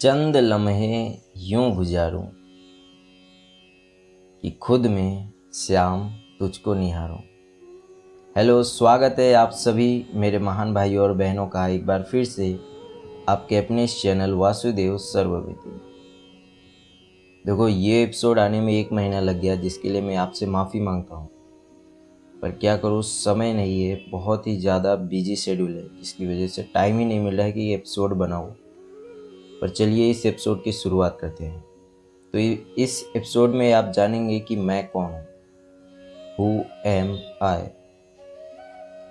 चंद लम्हे यूँ गुजारूं कि खुद में श्याम तुझको निहारूं। हेलो, स्वागत है आप सभी मेरे महान भाइयों और बहनों का एक बार फिर से आपके अपने इस चैनल वासुदेव सर्वविधि। देखो, ये एपिसोड आने में एक महीना लग गया, जिसके लिए मैं आपसे माफ़ी माँगता हूँ। पर क्या करूँ, समय नहीं है, बहुत ही ज़्यादा बिज़ी शेड्यूल है, जिसकी वजह से टाइम ही नहीं मिल रहा है कि ये एपिसोड बनाऊँ। पर चलिए इस एपिसोड की शुरुआत करते हैं। तो इस एपिसोड में आप जानेंगे कि मैं कौन हूँ। हु एम आई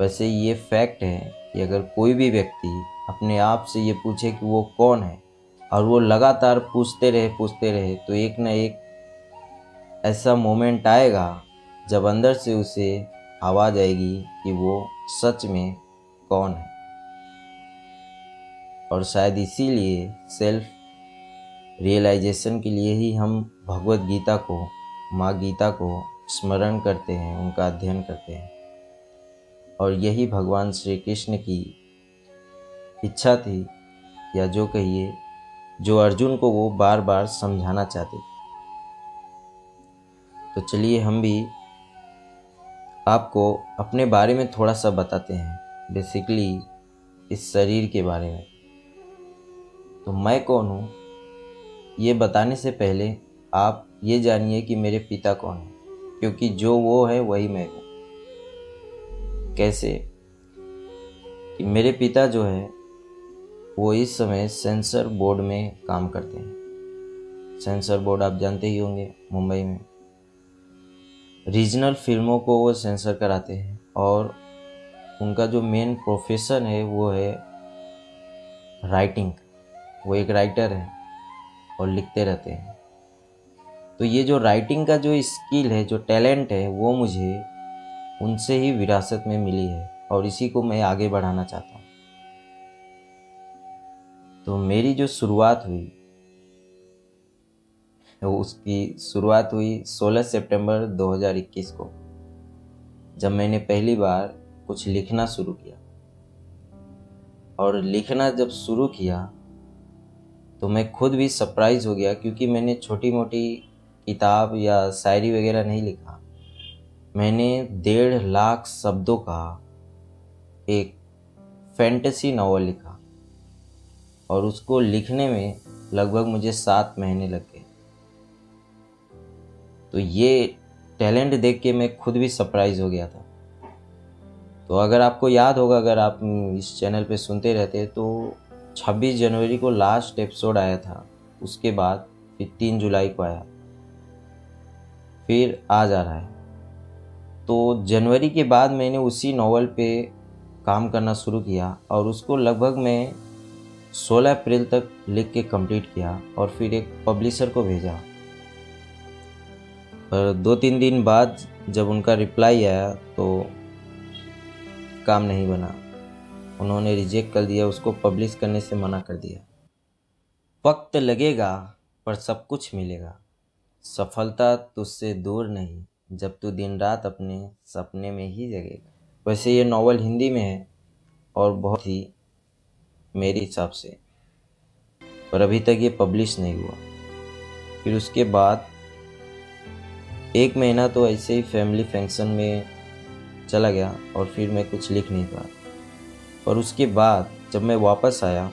वैसे ये फैक्ट है कि अगर कोई भी व्यक्ति अपने आप से ये पूछे कि वो कौन है, और वो लगातार पूछते रहे पूछते रहे तो एक ना एक ऐसा मोमेंट आएगा जब अंदर से उसे आवाज़ आएगी कि वो सच में कौन है। और शायद इसीलिए सेल्फ रियलाइजेशन के लिए ही हम भगवत गीता को, माँ गीता को स्मरण करते हैं, उनका अध्ययन करते हैं। और यही भगवान श्री कृष्ण की इच्छा थी, या जो कहिए, जो अर्जुन को वो बार बार समझाना चाहते थे। तो चलिए हम भी आपको अपने बारे में थोड़ा सा बताते हैं बेसिकली इस शरीर के बारे में। तो मैं कौन हूँ? ये बताने से पहले आप ये जानिए कि मेरे पिता कौन हैं, क्योंकि जो वो है वही मैं हूँ। कैसे? कि मेरे पिता जो है, वो इस समय सेंसर बोर्ड में काम करते हैं। सेंसर बोर्ड आप जानते ही होंगे मुंबई में। रीजनल फ़िल्मों को वो सेंसर कराते हैं और उनका जो मेन प्रोफेशन है वो है राइटिंग। वो एक राइटर है और लिखते रहते हैं। तो ये जो राइटिंग का जो स्किल है, जो टैलेंट है, वो मुझे उनसे ही विरासत में मिली है और इसी को मैं आगे बढ़ाना चाहता हूँ। तो मेरी जो शुरुआत हुई उसकी शुरुआत हुई 16 सितंबर 2021 को, जब मैंने पहली बार कुछ लिखना शुरू किया। और लिखना जब शुरू किया तो मैं खुद भी सरप्राइज़ हो गया क्योंकि मैंने छोटी मोटी किताब या शायरी वगैरह नहीं लिखा। मैंने डेढ़ लाख शब्दों का एक फैंटेसी नावल लिखा और उसको लिखने में लगभग मुझे सात महीने लग गए। तो ये टैलेंट देख के मैं खुद भी सरप्राइज़ हो गया था। तो अगर आपको याद होगा, अगर आप इस चैनल पे सुनते रहते तो 26 जनवरी को लास्ट एपिसोड आया था। उसके बाद फिर तीन जुलाई को आया। फिर आज आ रहा है। तो जनवरी के बाद मैंने उसी नावल पे काम करना शुरू किया और उसको लगभग मैं 16 अप्रैल तक लिख के कंप्लीट किया और फिर एक पब्लिशर को भेजा। पर दो तीन दिन बाद जब उनका रिप्लाई आया तो काम नहीं बना। उन्होंने रिजेक्ट कर दिया, उसको पब्लिश करने से मना कर दिया। वक्त लगेगा, पर सब कुछ मिलेगा। सफलता तुझसे दूर नहीं, जब तू दिन रात अपने सपने में ही जगेगा। वैसे ये नावल हिंदी में है, और बहुत ही मेरे हिसाब से। पर अभी तक ये पब्लिश नहीं हुआ। फिर उसके बाद, एक महीना तो ऐसे ही फैमिली फ़ंक्शन में चला गया, और फिर मैं कुछ लिख नहीं पाया। और उसके बाद जब मैं वापस आया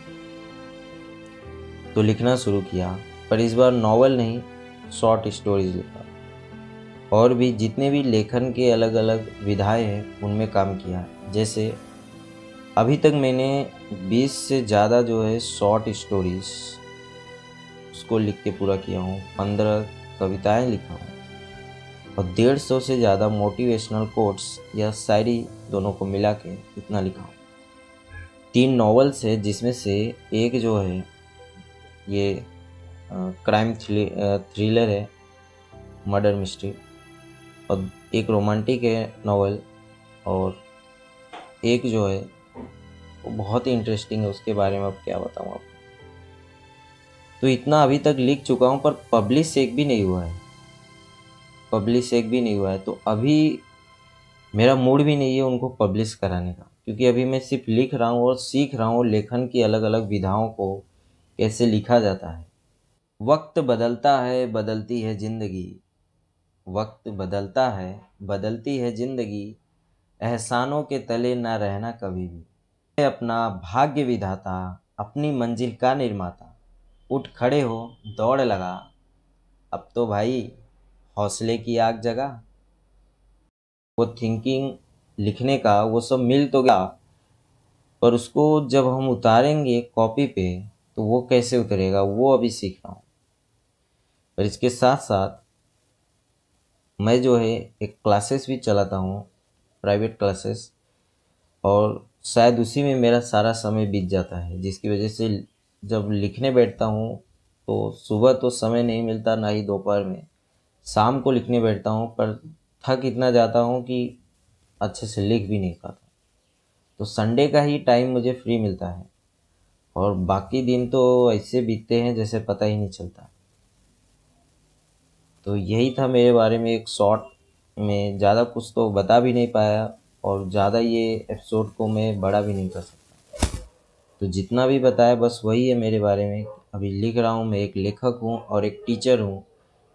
तो लिखना शुरू किया, पर इस बार नावल नहीं शॉर्ट स्टोरीज लिखा। और भी जितने भी लेखन के अलग अलग विधाएँ हैं, उनमें काम किया। जैसे, अभी तक मैंने 20 से ज़्यादा जो है शॉर्ट स्टोरीज उसको लिख के पूरा किया हूँ, पंद्रह कविताएँ लिखा हूँ। और डेढ़ सौ से ज़्यादा मोटिवेशनल कोट्स या शायरी दोनों को मिला के इतना लिखा हूँ। तीन नॉवेल्स है, जिसमें से एक जो है, ये क्राइम थ्रिलर है मर्डर मिस्ट्री और एक रोमांटिक है नावल और एक जो है, वो बहुत ही इंटरेस्टिंग है, उसके बारे में अब क्या बताऊँ आपको। तो इतना अभी तक लिख चुका हूँ, पर पब्लिश एक भी नहीं हुआ है। पब्लिश एक भी नहीं हुआ है तो अभी मेरा मूड भी नहीं है उनको पब्लिश कराने का। क्योंकि अभी मैं सिर्फ़ लिख रहा हूँ और सीख रहा हूँ लेखन की अलग अलग विधाओं को, कैसे लिखा जाता है। वक्त बदलता है, बदलती है ज़िंदगी। वक्त बदलता है, बदलती है ज़िंदगी। एहसानों के तले ना रहना कभी भी। अपना भाग्य विधाता, अपनी मंजिल का निर्माता। उठ खड़े हो, दौड़ लगा। अब तो भाई, हौसले की आग जगा। वो थिंकिंग लिखने का, वो सब मिल तो गया। पर उसको जब हम उतारेंगे कॉपी पे तो वो कैसे उतरेगा, वो अभी सीख रहा हूँ। पर इसके साथ साथ मैं जो है, एक क्लासेस भी चलाता हूँ प्राइवेट क्लासेस और शायद उसी में मेरा सारा समय बीत जाता है, जिसकी वजह से जब लिखने बैठता हूँ तो सुबह तो समय नहीं मिलता ना ही दोपहर में। शाम को लिखने बैठता हूँ, पर थक इतना जाता हूँ कि अच्छे से लिख भी नहीं पाता। तो संडे का ही टाइम मुझे फ्री मिलता है। और बाकी दिन तो ऐसे बीतते हैं जैसे पता ही नहीं चलता। तो यही था मेरे बारे में एक शॉर्ट में। ज़्यादा कुछ तो बता भी नहीं पाया और ज़्यादा ये एपिसोड को मैं बड़ा भी नहीं कर सकता। तो जितना भी बताया बस वही है मेरे बारे में। अभी लिख रहा हूँ मैं, एक लेखक हूँ और एक टीचर हूँ।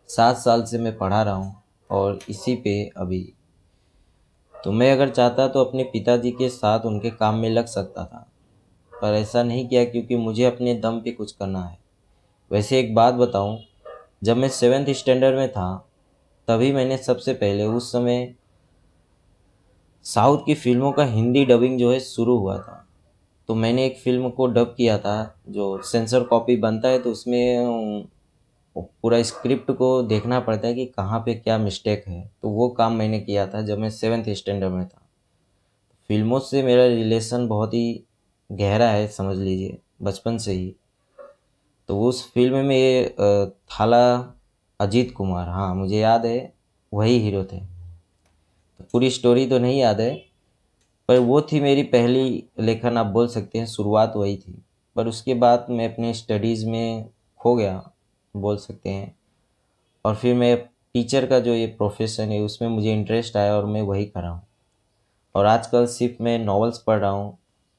सात साल से मैं पढ़ा रहा हूँ और इसी पे अभी तो मैं अगर चाहता तो अपने पिताजी के साथ उनके काम में लग सकता था। पर ऐसा नहीं किया क्योंकि मुझे अपने दम पे कुछ करना है। वैसे एक बात बताऊँ, जब मैं सेवेंथ स्टैंडर्ड में था, तभी मैंने सबसे पहले उस समय साउथ की फ़िल्मों का हिंदी डबिंग जो है शुरू हुआ था। तो मैंने एक फ़िल्म को डब किया था, जो सेंसर कॉपी बनता है तो उसमें पूरा स्क्रिप्ट को देखना पड़ता है कि कहाँ पे क्या मिस्टेक है। तो वो काम मैंने किया था जब मैं सेवन्थ स्टैंडर्ड में था। फ़िल्मों से मेरा रिलेशन बहुत ही गहरा है, समझ लीजिए, बचपन से ही। तो उस फ़िल्म में ये थाला अजीत कुमार हाँ मुझे याद है, वही हीरो थे। तो पूरी स्टोरी तो नहीं याद है, पर वो थी मेरी पहली लेखन, आप बोल सकते हैं, शुरुआत वही थी। पर उसके बाद मैं अपने स्टडीज़ में खो गया। बोल सकते हैं। और फिर मैं टीचर का जो ये प्रोफेशन है, उसमें मुझे इंटरेस्ट आया और मैं वही कर रहा हूँ। और आजकल सिर्फ़ मैं नॉवेल्स पढ़ रहा हूँ